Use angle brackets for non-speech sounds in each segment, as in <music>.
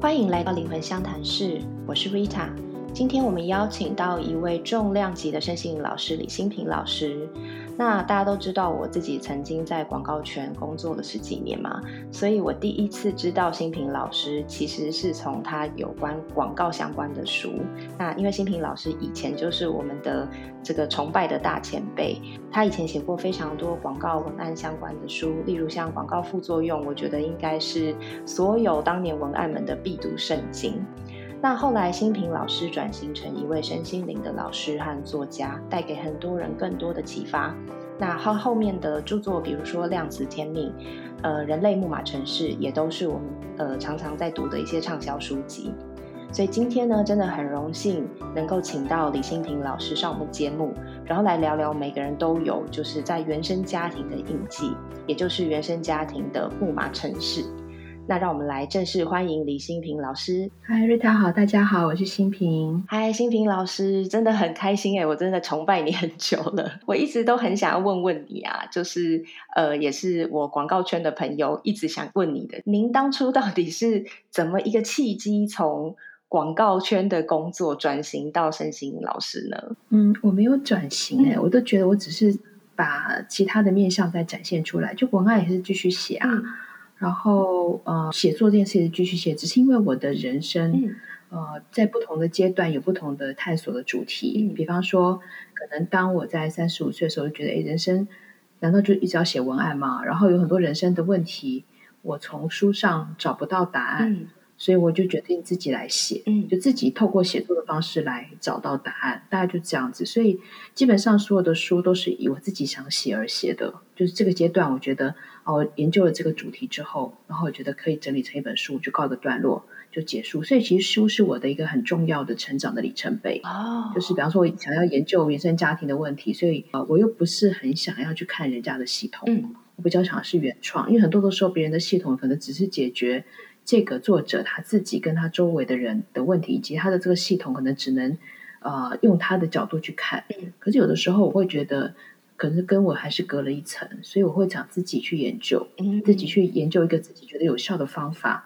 欢迎来到灵魂相谈室，我是 Rita。今天我们邀请到一位重量级的身心灵老师李新平老师。那大家都知道，我自己曾经在广告圈工作了十几年嘛，所以我第一次知道新平老师，其实是从他有关广告相关的书。那因为新平老师以前就是我们的这个崇拜的大前辈，他以前写过非常多广告文案相关的书，例如像广告副作用，我觉得应该是所有当年文案们的必读圣经。那后来，新平老师转型成一位身心灵的老师和作家，带给很多人更多的启发。那后后面的著作，比如说《量子天命》、呃《人类木马城市》，也都是我们呃常常在读的一些畅销书籍。所以今天呢，真的很荣幸能够请到李新平老师上我们节目，然后来聊聊每个人都有就是在原生家庭的印记，也就是原生家庭的木马城市。那让我们来正式欢迎李新平老师。嗨，瑞塔好，大家好，我是新平。嗨，新平老师，真的很开心哎，我真的崇拜你很久了。我一直都很想要问问你啊，就是呃，也是我广告圈的朋友一直想问你的。您当初到底是怎么一个契机，从广告圈的工作转型到身心老师呢？嗯，我没有转型哎，我都觉得我只是把其他的面相再展现出来，就文案也是继续写啊。然后，呃，写作这件事情继续写，只是因为我的人生，呃，在不同的阶段有不同的探索的主题。比方说，可能当我在三十五岁的时候，就觉得，哎，人生难道就一直要写文案吗？然后有很多人生的问题，我从书上找不到答案。所以我就决定自己来写，嗯，就自己透过写作的方式来找到答案，大概就这样子。所以基本上所有的书都是以我自己想写而写的。就是这个阶段，我觉得哦，研究了这个主题之后，然后我觉得可以整理成一本书，就告一个段落，就结束。所以其实书是我的一个很重要的成长的里程碑。哦，就是比方说我想要研究原生家庭的问题，所以呃，我又不是很想要去看人家的系统，嗯，我比较想是原创，因为很多的时候别人的系统可能只是解决。这个作者他自己跟他周围的人的问题，以及他的这个系统，可能只能呃用他的角度去看。可是有的时候我会觉得，可能跟我还是隔了一层，所以我会想自己去研究，自己去研究一个自己觉得有效的方法。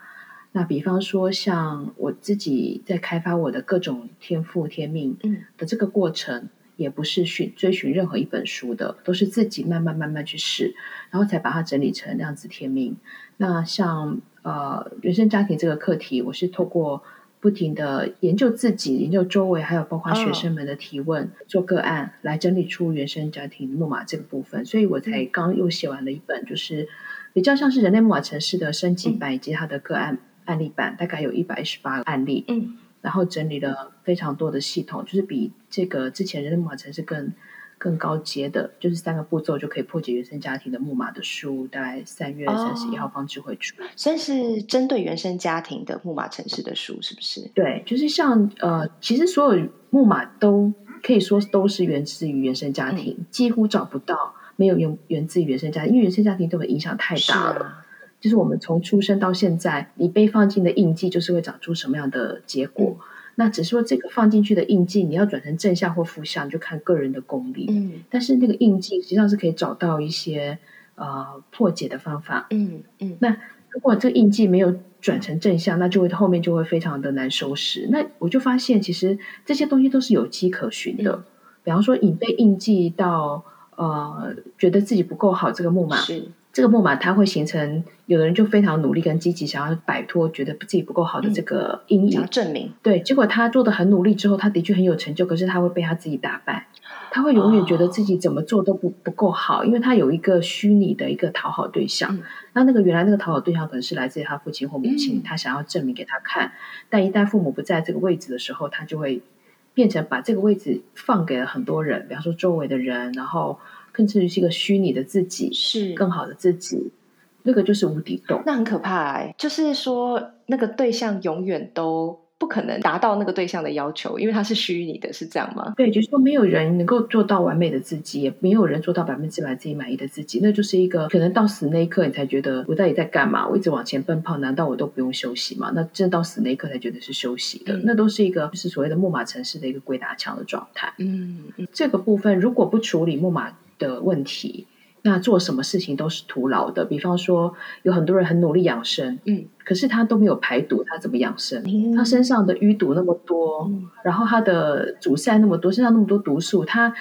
那比方说，像我自己在开发我的各种天赋天命的这个过程，也不是寻追寻任何一本书的，都是自己慢慢慢慢去试，然后才把它整理成量子天命。那像。呃，原生家庭这个课题，我是透过不停的研究自己、研究周围，还有包括学生们的提问，做个案来整理出原生家庭木马这个部分，所以我才刚又写完了一本，就是比较像是人类木马城市的升级版以及它的个案案例版，大概有一百一十八个案例，嗯，然后整理了非常多的系统，就是比这个之前人类木马城市更。更高阶的，就是三个步骤就可以破解原生家庭的木马的书，大概三月三十一号方志会出。算是针对原生家庭的木马城市的书，是不是？对，就是像呃，其实所有木马都可以说都是源自于原生家庭，几乎找不到没有源源自于原生家庭，因为原生家庭对我影响太大了。就是我们从出生到现在，你被放进的印记，就是会长出什么样的结果。那只是说这个放进去的印记，你要转成正向或负向，就看个人的功力。嗯，但是那个印记实际上是可以找到一些呃破解的方法。嗯嗯。那如果这个印记没有转成正向，那就会后面就会非常的难收拾。那我就发现，其实这些东西都是有迹可循的。比方说，你被印记到呃，觉得自己不够好，这个木马。是。这个木马它会形成，有的人就非常努力跟积极，想要摆脱觉得自己不够好的这个阴影，证明对。结果他做的很努力之后，他的确很有成就，可是他会被他自己打败，他会永远觉得自己怎么做都不不够好，因为他有一个虚拟的一个讨好对象。那那个原来那个讨好对象可能是来自于他父亲或母亲，他想要证明给他看。但一旦父母不在这个位置的时候，他就会变成把这个位置放给了很多人，比方说周围的人，然后。更至于是一个虚拟的自己，是更好的自己，那个就是无底洞，那很可怕哎。就是说，那个对象永远都不可能达到那个对象的要求，因为它是虚拟的，是这样吗？对，就是说，没有人能够做到完美的自己，也没有人做到百分之百自己满意的自己。那就是一个可能到死那一刻，你才觉得我到底在干嘛？我一直往前奔跑，难道我都不用休息吗？那真的到死那一刻才觉得是休息的，那都是一个就是所谓的木马城市的一个鬼打墙的状态。嗯，这个部分如果不处理木马。的问题，那做什么事情都是徒劳的。比方说，有很多人很努力养生，嗯，可是他都没有排毒，他怎么养生？他身上的淤堵那么多，然后他的阻塞那么多，身上那么多毒素，他。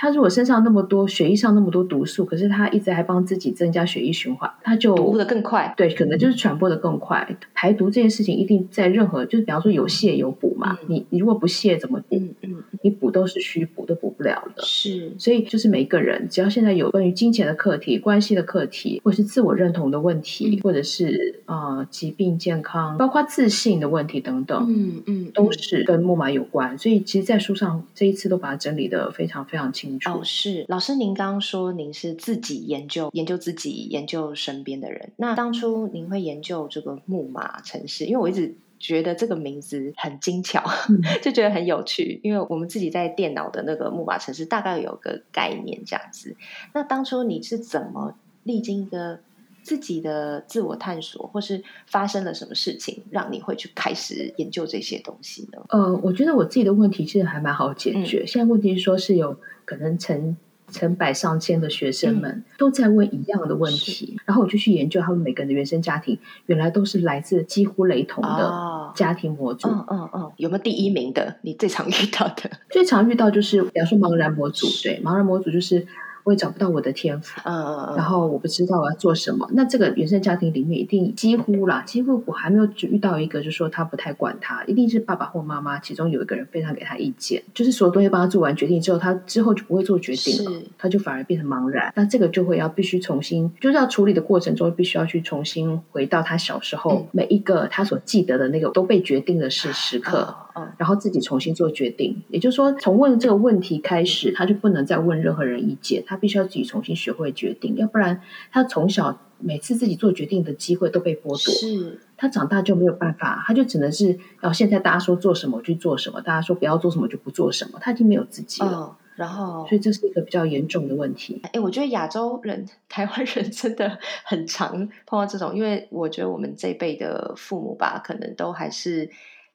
他如果身上那么多血液上那么多毒素，可是他一直还帮自己增加血液循环，他就毒的更快。对，可能就是传播的更快。排毒这件事情一定在任何，就是比方说有泻有补嘛。你你如果不泻怎么补？嗯嗯，你补都是虚补，都补不了的。是，所以就是每一个人，只要现在有关于金钱的课题、关系的课题，或是自我认同的问题，或者是呃疾病健康，包括自信的问题等等，嗯嗯，都是跟木马有关。所以其实，在书上这一次都把它整理的非常非常清。哦，是老师，您刚刚说您是自己研究研究自己研究身边的人。那当初您会研究这个木马城市，因为我一直觉得这个名字很精巧，<laughs> 就觉得很有趣。因为我们自己在电脑的那个木马城市大概有个概念这样子。那当初你是怎么历经一个自己的自我探索，或是发生了什么事情，让你会去开始研究这些东西呢？呃，我觉得我自己的问题其实还蛮好解决。现在问题是说是有。可能成成百上千的学生们都在问一样的问题，然后我就去研究他们每个人的原生家庭，原来都是来自几乎雷同的家庭模组。嗯嗯嗯，有没有第一名的？你最常遇到的？<laughs> 最常遇到就是，比方说茫然模组，对，茫然模组就是。我也找不到我的天赋，嗯，然后我不知道我要做什么。那这个原生家庭里面一定几乎啦，几乎我还没有遇到一个，就是说他不太管他，一定是爸爸或妈妈其中有一个人非常给他意见，就是所有东西帮他做完决定之后，他之后就不会做决定了，他就反而变成茫然。那这个就会要必须重新，就是要处理的过程中，必须要去重新回到他小时候每一个他所记得的那个都被决定的是时刻。然后自己重新做决定，也就是说，从问这个问题开始，他就不能再问任何人意见，他必须要自己重新学会决定，要不然他从小每次自己做决定的机会都被剥夺，是，他长大就没有办法，他就只能是，哦，现在大家说做什么去做什么，大家说不要做什么就不做什么，他已经没有自己了。然后，所以这是一个比较严重的问题。哎，我觉得亚洲人、台湾人真的很常碰到这种，因为我觉得我们这辈的父母吧，可能都还是。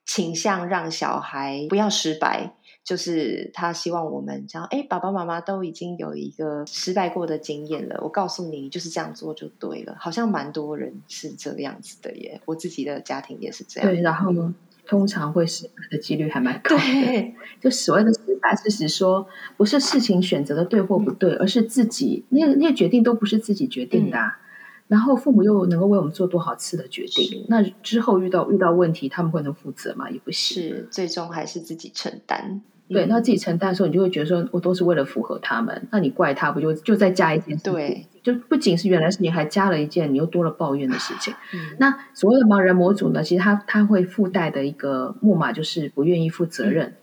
倾向让小孩不要失败，就是他希望我们讲，哎，爸爸妈妈都已经有一个失败过的经验了，我告诉你，就是这样做就对了。好像蛮多人是这样子的耶，我自己的家庭也是这样。对，然后呢，通常会失败的几率还蛮高的。就所谓的失败，是指说不是事情选择的对或不对，而是自己那那些决定都不是自己决定的。然后父母又能够为我们做多少次的决定？那之后遇到遇到问题，他们会能负责吗？也不行。是，最终还是自己承担。对，那自己承担的时候，你就会觉得说，我都是为了符合他们。那你怪他，不就就再加一件？对。就不仅是原来事情，还加了一件你又多了抱怨的事情。那所谓的盲人模组呢？其实他他会附带的一个木马，就是不愿意负责任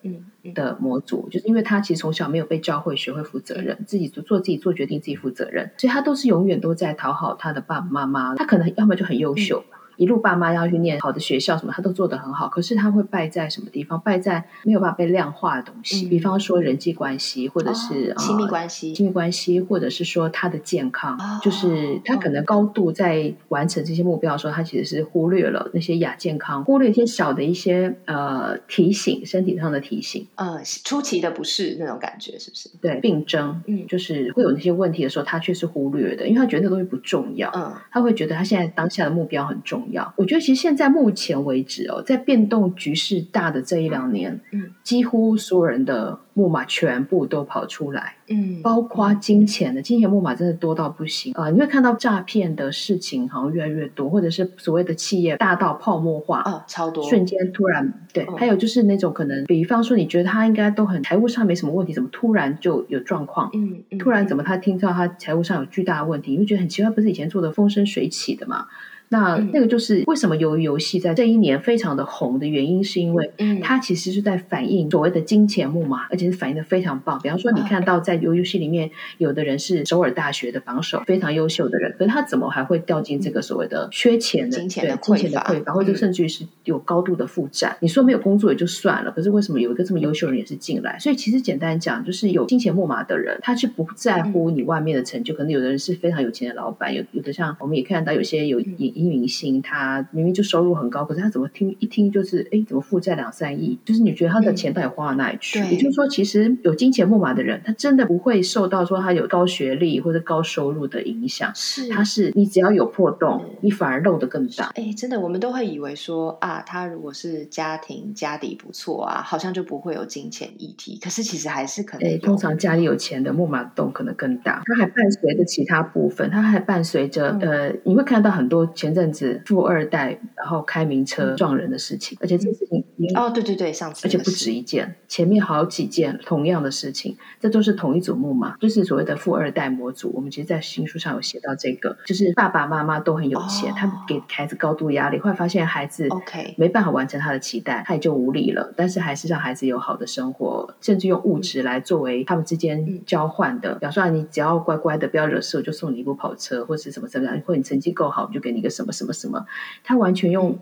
的模组，就是因为他其实从小没有被教会学会负责任，自己做做自己做决定，自己负责任，所以他都是永远都在讨好他的爸爸妈妈。他可能要么就很优秀。一路爸妈要去念好的学校，什么他都做得很好，可是他会败在什么地方？败在没有办法被量化的东西，比方说人际关系，或者是亲密关系，亲密关系，或者是说他的健康，就是他可能高度在完成这些目标的时候，他其实是忽略了那些亚健康，忽略一些小的一些呃提醒，身体上的提醒，呃，出奇的不适那种感觉，是不是？对，病症，嗯，就是会有那些问题的时候，他却是忽略的，因为他觉得那东西不重要，嗯，他会觉得他现在当下的目标很重。要，我觉得其实现在目前为止哦，在变动局势大的这一两年，嗯，几乎所有人的。木马全部都跑出来，嗯，包括金钱的金钱木马真的多到不行啊！你会看到诈骗的事情好像越来越多，或者是所谓的企业大到泡沫化啊，超多，瞬间突然对，还有就是那种可能，比方说你觉得他应该都很财务上没什么问题，怎么突然就有状况？嗯，突然怎么他听到他财务上有巨大的问题，你会觉得很奇怪，不是以前做的风生水起的嘛？那那个就是为什么鱿鱼游戏在这一年非常的红的原因，是因为它其实是在反映所谓的金钱木马，而且是反映的非常棒。比方说，你看到在鱿鱼游戏里面，有的人是首尔大学的榜首，非常优秀的人，可是他怎么还会掉进这个所谓的缺钱的金钱的匮乏，或者甚至于是有高度的负债？你说没有工作也就算了，可是为什么有一个这么优秀的人也是进来？所以其实简单讲，就是有金钱木马的人，他是不在乎你外面的成就。可能有的人是非常有钱的老板，有有的像我们也看到有些有影。听明星，他明明就收入很高，可是他怎么听一听就是哎，怎么负债两三亿？就是你觉得他的钱到底花到哪里去？也就是说，其实有金钱木马的人，他真的不会受到说他有高学历或者高收入的影响。是，他是你只要有破洞，你反而漏得更大。哎，真的，我们都会以为说啊，他如果是家庭家底不错啊，好像就不会有金钱议题。可是其实还是可能。通常家里有钱的木马洞可能更大，它还伴随着其他部分，它还伴随着呃，你会看到很多前阵子富二代然后开名车撞人的事情，而且这事情哦，对对对，上次而且不止一件，前面好几件同样的事情，这都是同一组木马，就是所谓的富二代模组。我们其实，在新书上有写到这个，就是爸爸妈妈都很有钱，他们给孩子高度压力，后来发现孩子 OK 没办法完成他的期待，他也就无力了。但是还是让孩子有好的生活，甚至用物质来作为他们之间交换的。比方说，你只要乖乖的，不要惹事，我就送你一部跑车，或是什么什么，或者你成绩够好，我就给你一个什么什么什么。他完全用。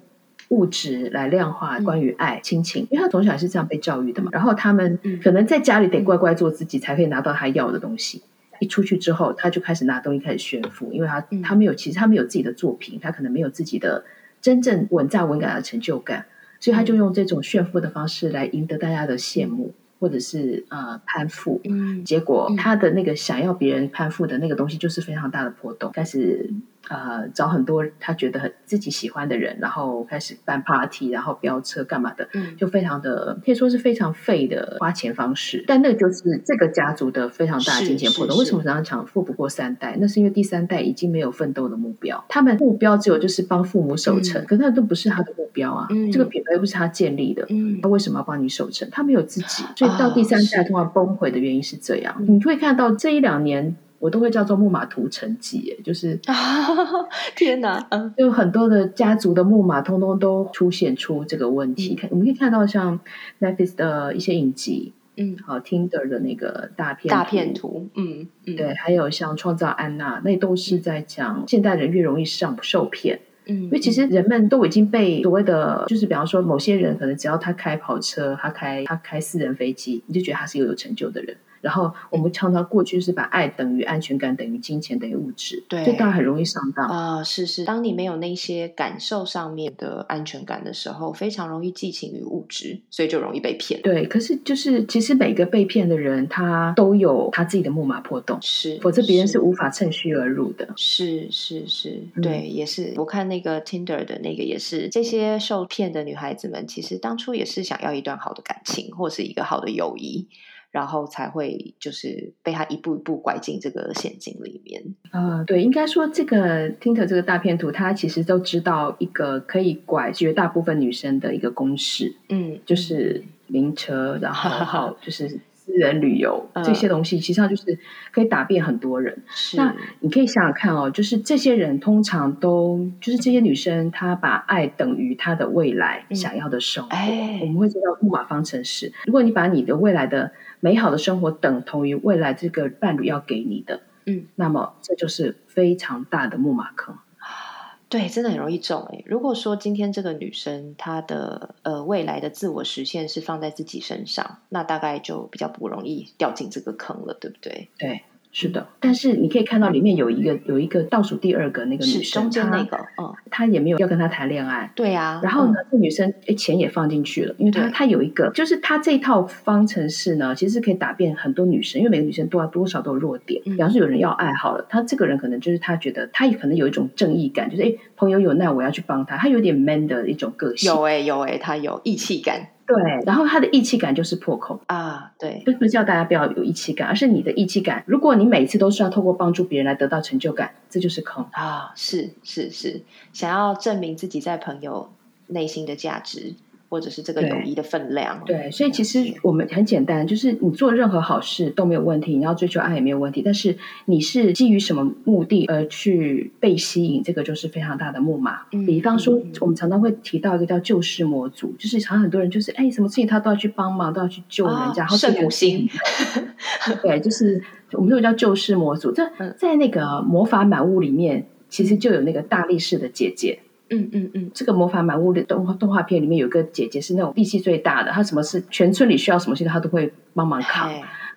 物质来量化关于爱、亲情，因为他从小是这样被教育的嘛。然后他们可能在家里得乖乖做自己，才可以拿到他要的东西。一出去之后，他就开始拿东西开始炫富，因为他他没有，其实他没有自己的作品，他可能没有自己的真正稳扎稳打的成就感，所以他就用这种炫富的方式来赢得大家的羡慕，或者是呃攀附。嗯，结果他的那个想要别人攀附的那个东西，就是非常大的波动，开始。呃，找很多他觉得很自己喜欢的人，然后开始办 party，然后飙车干嘛的，嗯，就非常的可以说是非常废的花钱方式。但那就是这个家族的非常大的金钱破洞。为什么常常讲富不过三代？那是因为第三代已经没有奋斗的目标，他们目标只有就是帮父母守成，可那都不是他的目标啊。这个品牌又不是他建立的，嗯，他为什么要帮你守成？他没有自己，所以到第三代通常崩溃的原因是这样。你会看到这一两年。我都会叫做木马屠城记，就是天哪，嗯，就很多的家族的木马，通通都出现出这个问题。看，我们可以看到像 Netflix 的一些影集，嗯，好，Tinder 的那个大片大片图，嗯，对，还有像创造安娜，那都是在讲现代人越容易上受骗，嗯，因为其实人们都已经被所谓的，就是比方说某些人，可能只要他开跑车，他开他开私人飞机，你就觉得他是一个有成就的人。然后我们常常过去是把爱等于安全感等于金钱等于物质，对，这当然很容易上当啊。是是，当你没有那些感受上面的安全感的时候，非常容易寄情于物质，所以就容易被骗。对，可是就是其实每个被骗的人，他都有他自己的木马破洞，是，否则别人是无法趁虚而入的。是是是，对，也是。我看那个 Tinder 的那个也是，这些受骗的女孩子们，其实当初也是想要一段好的感情，或是一个好的友谊。然后才会就是被他一步一步拐进这个陷阱里面。啊，对，应该说这个听着这个大片图，他其实都知道一个可以拐绝大部分女生的一个公式，嗯，就是名车，然后就是私人旅游这些东西，实际上就是可以打遍很多人。那你可以想想看哦，就是这些人通常都就是这些女生，她把爱等于她的未来想要的生活。我们会知道木马方程式，如果你把你的未来的美好的生活等同于未来这个伴侣要给你的，嗯，那么这就是非常大的木马坑对，真的很容易中诶。如果说今天这个女生她的呃未来的自我实现是放在自己身上，那大概就比较不容易掉进这个坑了，对不对？对。是的，但是你可以看到里面有一个有一个倒数第二个那个女生，中间那个，嗯，她也没有要跟他谈恋爱，对呀。然后呢，这女生哎钱也放进去了，因为她她有一个，就是她这套方程式呢，其实可以打遍很多女生，因为每个女生都要多少都有弱点。比方说有人要爱好了，她这个人可能就是她觉得她也可能有一种正义感，就是哎朋友有难我要去帮他，她有点 man 的一种个性，有诶有诶，她有义气感。对，然后他的义气感就是破口。啊，对，不是叫大家不要有义气感，而是你的义气感，如果你每次都是要透过帮助别人来得到成就感，这就是坑啊，是是是，想要证明自己在朋友内心的价值。或者是这个友谊的分量，对，所以其实我们很简单，就是你做任何好事都没有问题，你要追求爱也没有问题，但是你是基于什么目的而去被吸引，这个就是非常大的木马。比方说，我们常常会提到一个叫救世魔族，就是常很多人就是哎，什么事情他都要去帮忙，都要去救人家，圣母心。对，就是我们这个叫救世魔族。在在那个魔法满屋里面，其实就有那个大力士的姐姐。嗯嗯嗯，这个魔法满屋的动画动画片里面有个姐姐是那种力气最大的，她什么事全村里需要什么事情她都会帮忙扛。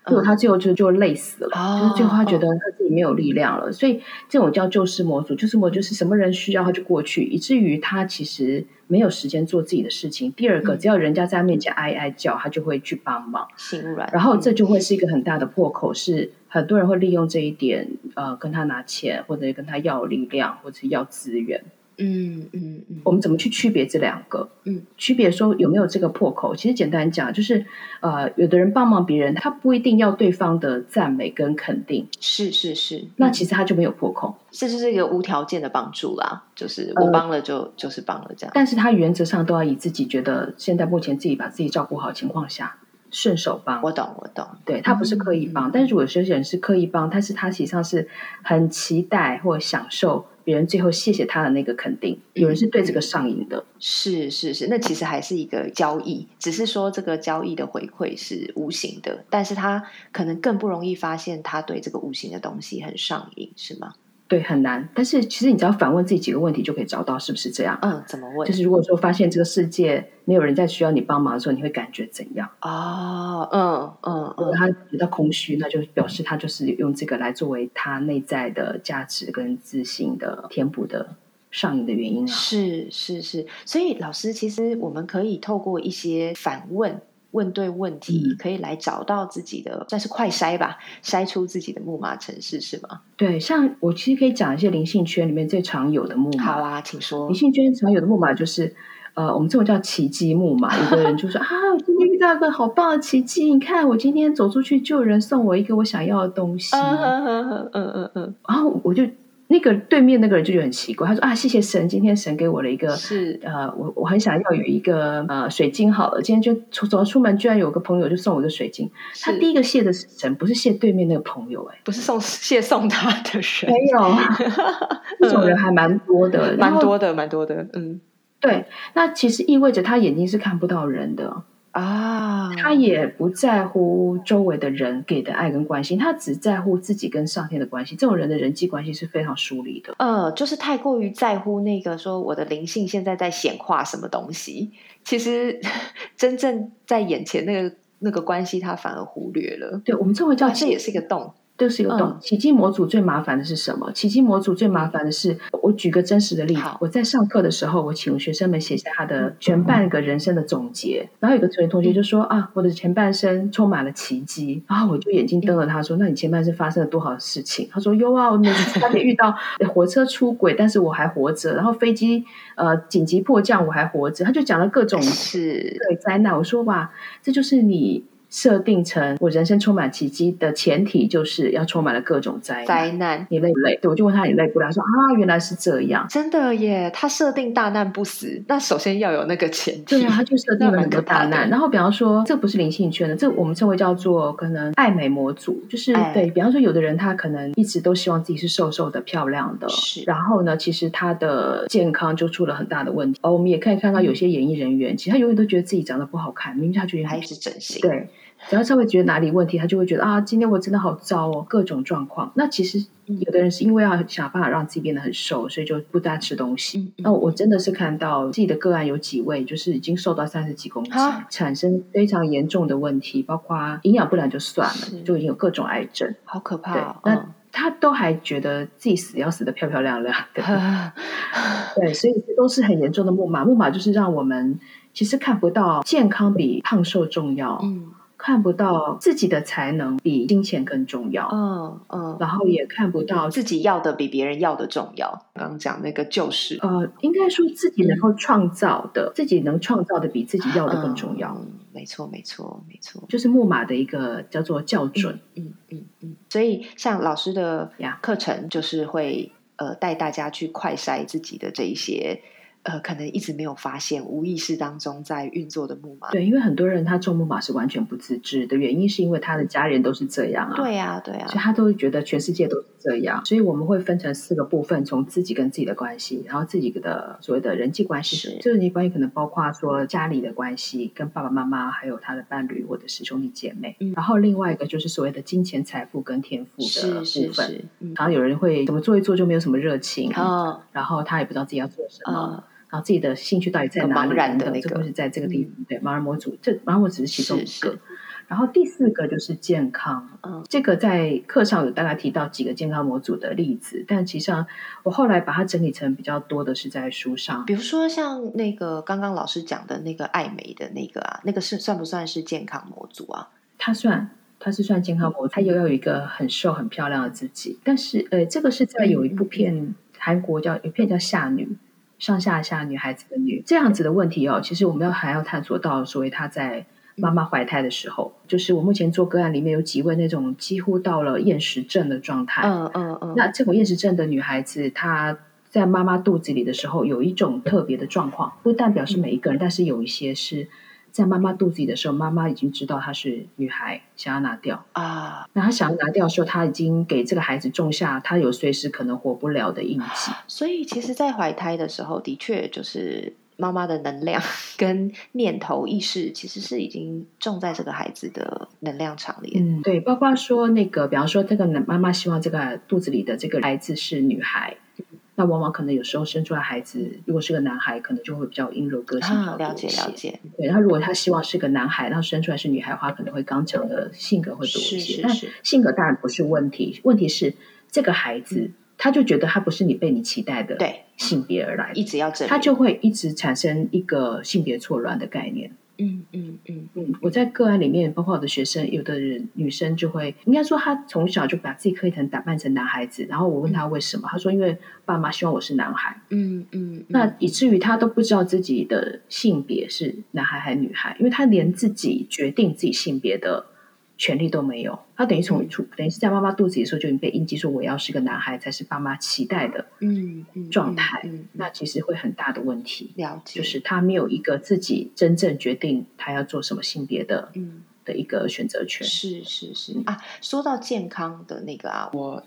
结果他最后就就累死了，就是最后她觉得她自己没有力量了，所以这种叫救世魔族，救世魔就是什么人需要他就过去，以至于他其实没有时间做自己的事情。第二个，只要人家在他面前哀哀叫，他就会去帮忙，心软，然后这就会是一个很大的破口，是很多人会利用这一点，呃，跟他拿钱，或者跟他要力量，或者要资源。嗯嗯嗯，我们怎么去区别这两个？嗯，区别说有没有这个破口？其实简单讲，就是呃，有的人帮忙别人，他不一定要对方的赞美跟肯定，是是是，那其实他就没有破口，这就是一个无条件的帮助啦，就是我帮了就就是帮了这样。但是他原则上都要以自己觉得现在目前自己把自己照顾好情况下顺手帮。我懂我懂，对他不是刻意帮，但是如果有些人是刻意帮，但是他实际上是很期待或享受。别人最后谢谢他的那个肯定，有人是对这个上瘾的，是是是，那其实还是一个交易，只是说这个交易的回馈是无形的，但是他可能更不容易发现他对这个无形的东西很上瘾，是吗？对，很难。但是其实你只要反问自己几个问题，就可以找到是不是这样。嗯，怎么问？就是如果说发现这个世界没有人在需要你帮忙的时候，你会感觉怎样？哦，嗯嗯嗯，他觉得空虚，那就表示他就是用这个来作为他内在的价值跟自信的填补的上瘾的原因啊。是是是，所以老师，其实我们可以透过一些反问。问对问题，可以来找到自己的，算是快筛吧，筛出自己的木马城市是吗？对，像我其实可以讲一些灵性圈里面最常有的木马。好啊，请说。灵性圈常有的木马就是，呃，我们这种叫奇迹木马。<laughs> 有的人就说啊，今天遇到一个好棒的奇迹，你看我今天走出去，就有人送我一个我想要的东西。<laughs> 嗯嗯嗯嗯，然后我就。那个对面那个人就觉得很奇怪，他说啊，谢谢神，今天神给我了一个是。呃，我我很想要有一个呃水晶，好了，今天就出走出门，居然有个朋友就送我一个水晶。他第一个谢的是神，不是谢对面那个朋友，哎，不是送谢送他的人，没有，<laughs> 这种人还蛮多的，蛮多的，蛮多的，嗯，对，那其实意味着他眼睛是看不到人的。啊，他也不在乎周围的人给的爱跟关心，他只在乎自己跟上天的关系。这种人的人际关系是非常疏离的。呃，就是太过于在乎那个说我的灵性现在在显化什么东西，其实 <laughs> 真正在眼前那个那个关系，他反而忽略了。对我们称为叫这也是一个洞。都是一个洞。奇迹模组最麻烦的是什么？奇迹模组最麻烦的是，我举个真实的例子。我在上课的时候，我请学生们写下他的前半个人生的总结。然后有个同学同学就说：“啊，我的前半生充满了奇迹。”然后我就眼睛瞪着他说：“那你前半生发生了多少事情？”他说：“有啊，我每次差点遇到 <laughs> 火车出轨，但是我还活着。然后飞机呃紧急迫降，我还活着。”他就讲了各种是对灾难。我说：“哇，这就是你。”设定成我人生充满奇迹的前提，就是要充满了各种灾灾难。你累不累？对我就问他你累不累？他说啊，原来是这样。真的耶，他设定大难不死，那首先要有那个前提。对啊，他就设定了很多大难。然后比方说，这不是灵性圈的，这我们称为叫做可能爱美模组，就是对比方说，有的人他可能一直都希望自己是瘦瘦的、漂亮的，是。然后呢，其实他的健康就出了很大的问题。哦，我们也可以看到有些演艺人员，其实他永远都觉得自己长得不好看，明明他觉得还是整形。对。只要稍微觉得哪里问题，他就会觉得啊，今天我真的好糟哦，各种状况。那其实有的人是因为要想办法让自己变得很瘦，所以就不大吃东西。那我真的是看到自己的个案有几位，就是已经瘦到三十几公斤，产生非常严重的问题，包括营养不良就算了，就已经有各种癌症，好可怕。那他都还觉得自己死要死的漂漂亮亮的，<laughs> 对，所以这都是很严重的木马。木马就是让我们其实看不到健康比胖瘦重要。嗯。看不到自己的才能比金钱更重要，嗯嗯，然后也看不到自己要的比别人要的重要。刚刚讲那个就是，呃，应该说自己能够创造的，自己能创造的比自己要的更重要。没错，没错，没错，就是木马的一个叫做校准。嗯嗯嗯。所以像老师的课程，就是会呃带大家去快筛自己的这一些。呃，可能一直没有发现，无意识当中在运作的木马。对，因为很多人他做木马是完全不自知的原因，是因为他的家人都是这样啊。对呀，对呀，所以他都会觉得全世界都是这样。所以我们会分成四个部分，从自己跟自己的关系，然后自己的所谓的人际关系，这个人际关系可能包括说家里的关系，跟爸爸妈妈，还有他的伴侣或者是兄弟姐妹。然后另外一个就是所谓的金钱财富跟天赋的部分。然后有人会怎么做一做就没有什么热情，然后他也不知道自己要做什么。然后自己的兴趣到底在哪里？茫然的那个，这个是在这个地方。对，盲人模组，这盲人模组只是其中一个。然后第四个就是健康，嗯，这个在课上有大概提到几个健康模组的例子，但其实上我后来把它整理成比较多的是在书上，比如说像那个刚刚老师讲的那个爱美的那个啊，那个是算不算是健康模组啊？它算，它是算健康模，它又要有一个很瘦很漂亮的自己，但是呃，这个是在有一部片韩国叫有片叫《夏女》。上下下女孩子的女这样子的问题哦，其实我们要还要探索到所谓她在妈妈怀胎的时候，就是我目前做个案里面有几位那种几乎到了厌食症的状态，嗯嗯嗯，那这种厌食症的女孩子，她在妈妈肚子里的时候有一种特别的状况，不代表是每一个人，但是有一些是。在妈妈肚子里的时候，妈妈已经知道她是女孩，想要拿掉啊。那她想要拿掉的时候，她已经给这个孩子种下她有随时可能活不了的印记。所以，其实，在怀胎的时候，的确就是妈妈的能量跟念头意识，其实是已经种在这个孩子的能量场里。嗯，对，包括说那个，比方说，这个妈妈希望这个肚子里的这个孩子是女孩。那往往可能有时候生出来孩子，如果是个男孩，可能就会比较阴柔个性了解了解。对，然后如果他希望是个男孩，然后生出来是女孩的话，可能会刚强的性格会多一些。但性格当然不是问题，问题是这个孩子他就觉得他不是你被你期待的性别而来，一直要这，他就会一直产生一个性别错乱的概念。嗯嗯嗯。嗯，我在个案里面，包括我的学生，有的人女生就会，应该说她从小就把自己刻意成打扮成男孩子，然后我问她为什么，她说因为爸妈希望我是男孩，嗯嗯，那以至于她都不知道自己的性别是男孩还是女孩，因为她连自己决定自己性别的。权利都没有，他等于从出等于是在妈妈肚子里的时候就已经被印记说我要是个男孩才是爸妈期待的嗯状态，那其实会很大的问题。了解，就是他没有一个自己真正决定他要做什么性别的嗯。的一个选择权。是是是。啊，说到健康的那个啊，我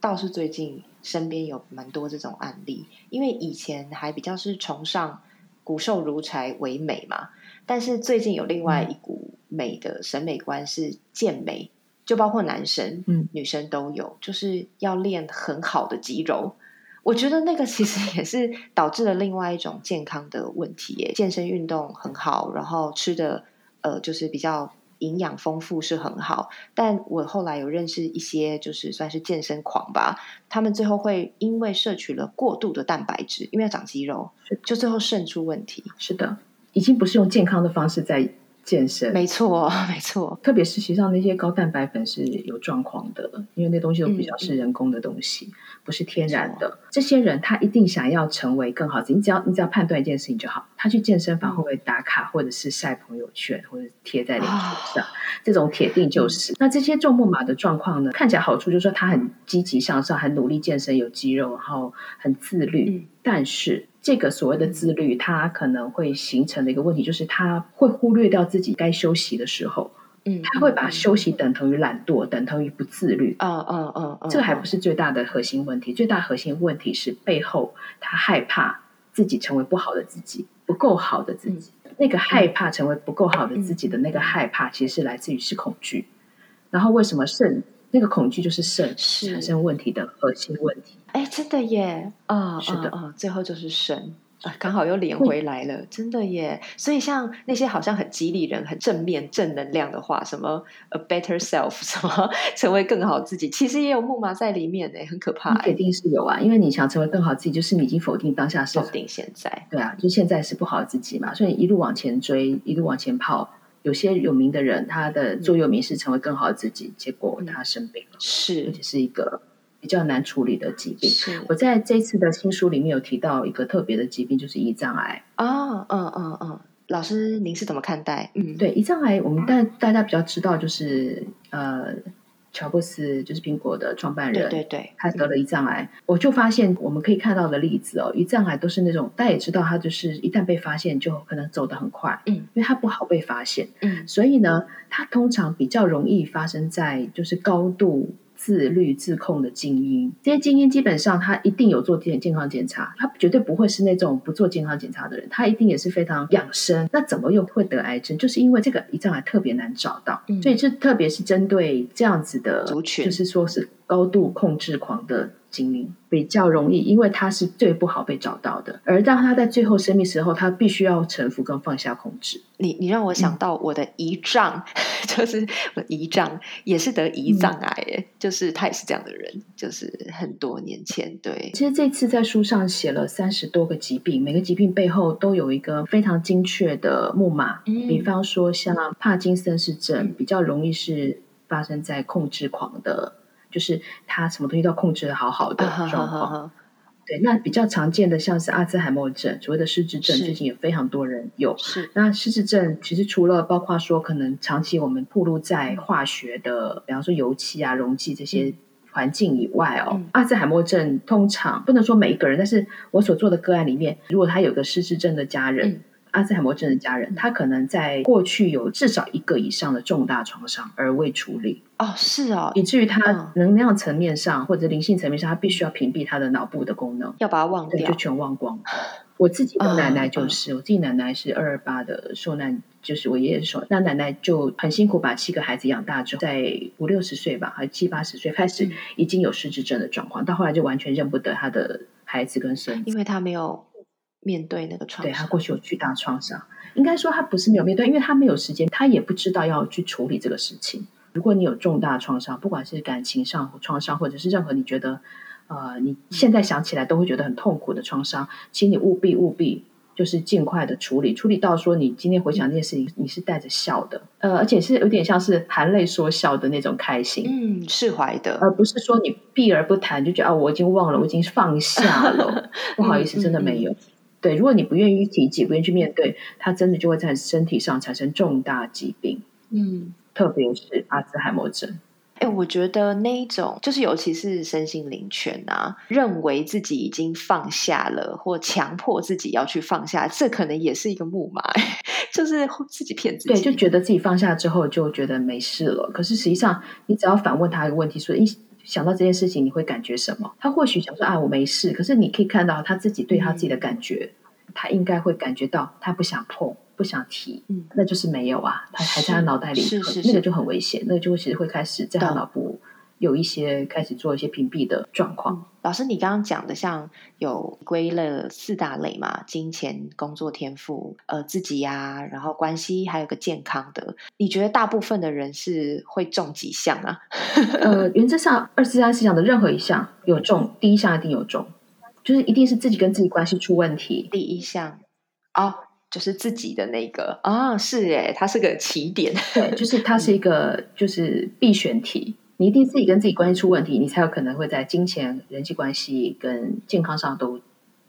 倒是最近身边有蛮多这种案例，因为以前还比较是崇尚骨瘦如柴为美嘛，但是最近有另外一股。美的审美观是健美，就包括男生、女生都有，就是要练很好的肌肉。我觉得那个其实也是导致了另外一种健康的问题。耶，健身运动很好，然后吃的呃就是比较营养丰富是很好。但我后来有认识一些就是算是健身狂吧，他们最后会因为摄取了过度的蛋白质，因为要长肌肉，就最后肾出问题。是的，已经不是用健康的方式在。健身没错，没错，特别是实际上那些高蛋白粉是有状况的，因为那东西都比较是人工的东西，不是天然的。这些人他一定想要成为更好，你只要你只要判断一件事情就好，他去健身房会不会打卡，或者是晒朋友圈，或者贴在脸书上，这种铁定就是。那这些重木马的状况呢，看起来好处就是说他很积极向上，很努力健身，有肌肉，然后很自律，但是。这个所谓的自律，它可能会形成的一个问题，就是他会忽略掉自己该休息的时候，嗯，他会把休息等同于懒惰，等同于不自律，嗯嗯嗯嗯，这个还不是最大的核心问题，最大核心问题是背后他害怕自己成为不好的自己，不够好的自己，那个害怕成为不够好的自己的那个害怕，其实是来自于是恐惧，然后为什么肾？那个恐惧就是肾产生问题的核心问题。哎，真的耶！啊，是的，啊，最后就是肾啊，刚好又连回来了，真的耶！所以像那些好像很激励人、很正面、正能量的话，什么 a better self，什么 <laughs> 成为更好自己，其实也有木马在里面诶，很可怕。肯定是有啊，因为你想成为更好自己，就是你已经否定当下是否定现在。对啊，就现在是不好自己嘛，所以一路往前追，一路往前跑。有些有名的人，他的座右铭是成为更好的自己，结果他生病了，是而且是一个比较难处理的疾病。我在这次的新书里面有提到一个特别的疾病，就是胰脏癌。哦，嗯嗯嗯，老师您是怎么看待？嗯，对，胰脏癌，我们大大家比较知道就是呃。乔布斯就是苹果的创办人，对对对，他得了胰脏癌。我就发现我们可以看到的例子哦，胰脏癌都是那种大家也知道，他就是一旦被发现，就可能走得很快，嗯，因为它不好被发现，嗯，所以呢，它通常比较容易发生在就是高度。自律自控的精英，这些精英基本上他一定有做健健康检查，他绝对不会是那种不做健康检查的人，他一定也是非常养生。那怎么又会得癌症？就是因为这个胰脏癌特别难找到，所以这特别是针对这样子的族群，就是说是高度控制狂的精灵比较容易，因为他是最不好被找到的。而当他在最后生命时候，他必须要臣服跟放下控制。你你让我想到我的姨丈，<laughs> 就是我姨丈也是得胰脏癌，哎，就是他也是这样的人，就是很多年前。对，其实这次在书上写了三十多个疾病，每个疾病背后都有一个非常精确的木马。比方说，像帕金森氏症，比较容易是发生在控制狂的。就是他什么东西都要控制的好好的状况，对。那比较常见的像是阿兹海默症，所谓的失智症，最近也非常多人有。是。那失智症其实除了包括说可能长期我们暴露在化学的，比方说油漆啊、溶剂这些环境以外哦，阿兹海默症通常不能说每一个人，但是我所做的个案里面，如果他有个失智症的家人。阿兹海默症的家人，他可能在过去有至少一个以上的重大创伤而未处理。哦，是哦，以至于他能量层面上或者灵性层面上，他必须要屏蔽他的脑部的功能，要把它忘掉，就全忘光。<sighs> 我自己的奶奶就是，我自己奶奶是二二八的受难，就是我爷爷受，那奶奶就很辛苦把七个孩子养大之后，在五六十岁吧，还七八十岁开始已经有失智症的状况，到后来就完全认不得他的孩子跟孙子，因为他没有。面对那个创伤，对他过去有巨大创伤，应该说他不是没有面对，因为他没有时间，他也不知道要去处理这个事情。如果你有重大创伤，不管是感情上创伤，或者是任何你觉得呃你现在想起来都会觉得很痛苦的创伤，请你务必务必就是尽快的处理，处理到说你今天回想这件事情，你是带着笑的，呃，而且是有点像是含泪说笑的那种开心，嗯，释怀的，而不是说你避而不谈，就觉得啊我已经忘了，我已经放下了，<laughs> 不好意思，真的没有。对，如果你不愿意提及，不愿意去面对，他真的就会在身体上产生重大疾病。嗯，特别是阿兹海默症。哎，我觉得那一种，就是尤其是身心灵权啊，认为自己已经放下了，或强迫自己要去放下，这可能也是一个木马，<laughs> 就是自己骗自己。对，就觉得自己放下之后就觉得没事了。可是实际上，你只要反问他一个问题，说：“一。”想到这件事情，你会感觉什么？他或许想说啊，我没事。可是你可以看到他自己对他自己的感觉，他应该会感觉到他不想碰、不想提，嗯，那就是没有啊，他还在他脑袋里，那个就很危险，那个就其实会开始在他脑部。有一些开始做一些屏蔽的状况。老师，你刚刚讲的像有归了四大类嘛？金钱、工作、天赋、呃自己呀，然后关系，还有个健康的。你觉得大部分的人是会中几项啊？<laughs> 呃，原则上二十三思想的任何一项有中，第一项一定有中，就是一定是自己跟自己关系出问题。第一项哦，就是自己的那个啊，是诶，它是个起点，对，就是它是一个就是必选题。你一定自己跟自己关系出问题，你才有可能会在金钱、人际关系跟健康上都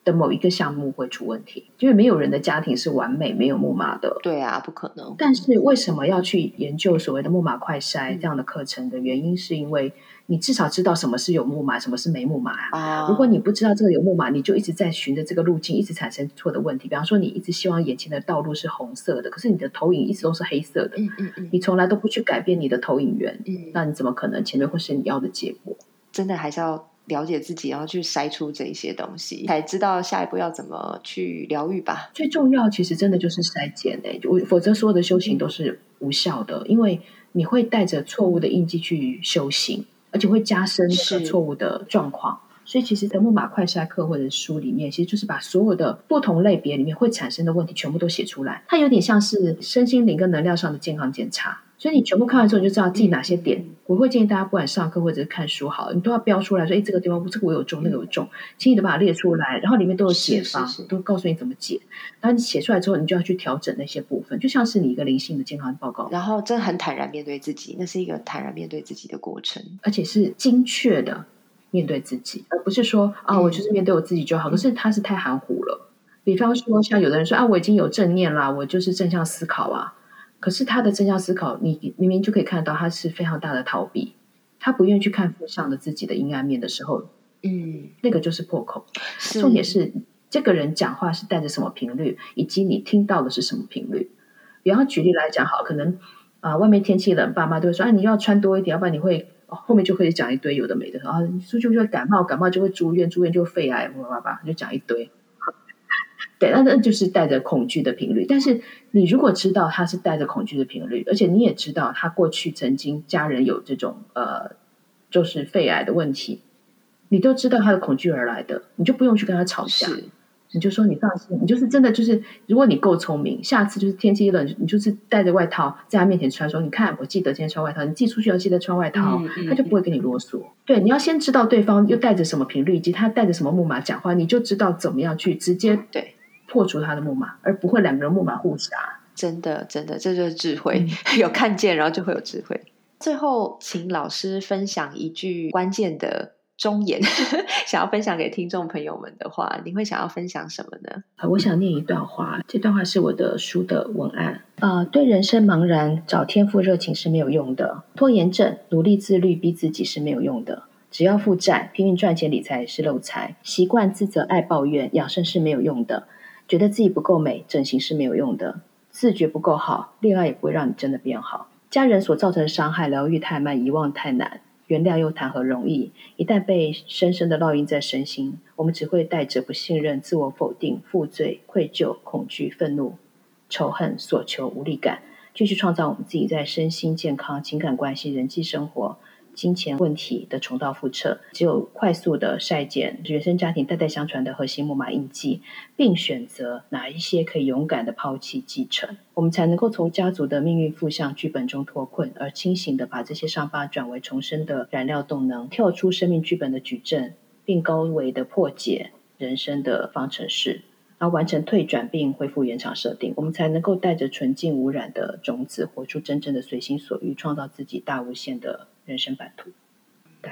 的某一个项目会出问题。因为没有人的家庭是完美、没有木马的。对啊，不可能。但是为什么要去研究所谓的木马快筛这样的课程的原因，是因为。你至少知道什么是有木马，什么是没木马啊？如果你不知道这个有木马，你就一直在循着这个路径，一直产生错的问题。比方说，你一直希望眼前的道路是红色的，可是你的投影一直都是黑色的。嗯嗯嗯，你从来都不去改变你的投影源，嗯，那你怎么可能前面会是你要的结果？真的还是要了解自己，然后去筛出这些东西，才知道下一步要怎么去疗愈吧。最重要其实真的就是筛检诶，我否则所有的修行都是无效的，因为你会带着错误的印记去修行。而且会加深这个错误的状况，所以其实，在木马快筛课或者书里面，其实就是把所有的不同类别里面会产生的问题全部都写出来。它有点像是身心灵跟能量上的健康检查。所以你全部看完之后，你就知道自己哪些点。我会建议大家，不管上课或者是看书，好，你都要标出来说：“哎，这个地方这个我有中，那个有中。”轻易的把它列出来，然后里面都有解方，都告诉你怎么解。然后你写出来之后，你就要去调整那些部分，就像是你一个灵性的健康报告。然后，真的很坦然面对自己，那是一个坦然面对自己的过程，而且是精确的面对自己，而不是说啊，我就是面对我自己就好。可是他是太含糊了。比方说，像有的人说啊，我已经有正念啦，我就是正向思考啊。可是他的正向思考，你明明就可以看到，他是非常大的逃避，他不愿意去看负向的自己的阴暗面的时候，嗯，那个就是破口。重点是这个人讲话是带着什么频率，以及你听到的是什么频率。比方举例来讲，好，可能啊，外面天气冷，爸妈都会说，哎，你要穿多一点，要不然你会后面就会讲一堆有的没的啊，出去就会感冒，感冒就会住院，住院就肺癌，叭叭叭，就讲一堆。对，那那就是带着恐惧的频率。但是你如果知道他是带着恐惧的频率，而且你也知道他过去曾经家人有这种呃，就是肺癌的问题，你都知道他的恐惧而来的，你就不用去跟他吵架。你就说你放心，你就是真的就是，如果你够聪明，下次就是天气一冷，你就是带着外套在他面前穿，说你看，我记得今天穿外套，你寄出去要记得穿外套，他就不会跟你啰嗦。对，你要先知道对方又带着什么频率，以及他带着什么木马讲话，你就知道怎么样去直接对破除他的木马，而不会两个人木马互杀。真的，真的，这就是智慧，<laughs> 有看见，然后就会有智慧。最后，请老师分享一句关键的。忠言 <laughs> 想要分享给听众朋友们的话，你会想要分享什么呢？我想念一段话，这段话是我的书的文案。呃，对人生茫然找天赋热情是没有用的，拖延症努力自律逼自己是没有用的，只要负债拼命赚钱理财是漏财，习惯自责爱抱怨养生是没有用的，觉得自己不够美整形是没有用的，自觉不够好恋爱也不会让你真的变好，家人所造成的伤害疗愈太慢遗忘太难。原谅又谈何容易？一旦被深深的烙印在身心，我们只会带着不信任、自我否定、负罪、愧疚、恐惧、愤怒、仇恨、所求、无力感，继续创造我们自己在身心健康、情感关系、人际生活。金钱问题的重蹈覆辙，只有快速的筛减原生家庭代代相传的核心木马印记，并选择哪一些可以勇敢的抛弃继承，我们才能够从家族的命运负向剧本中脱困，而清醒的把这些伤疤转为重生的燃料动能，跳出生命剧本的矩阵，并高维的破解人生的方程式，而完成退转并恢复原厂设定，我们才能够带着纯净无染的种子，活出真正的随心所欲，创造自己大无限的。人生版图，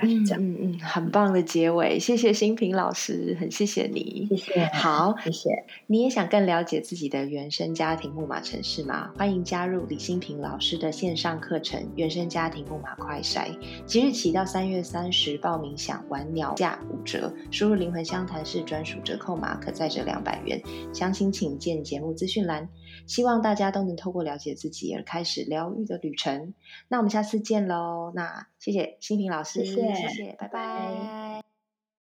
嗯嗯嗯，很棒的结尾，谢谢新平老师，很谢谢你，谢谢，好，谢谢。你也想更了解自己的原生家庭木马城市吗？欢迎加入李新平老师的线上课程《原生家庭木马快筛》，即日起到三月三十报名享晚鸟价五折，输入灵魂相谈室专属折扣码，可再折两百元。详情请见节目资讯栏。希望大家都能透过了解自己而开始疗愈的旅程。那我们下次见喽！那谢谢新平老师，谢谢，拜拜。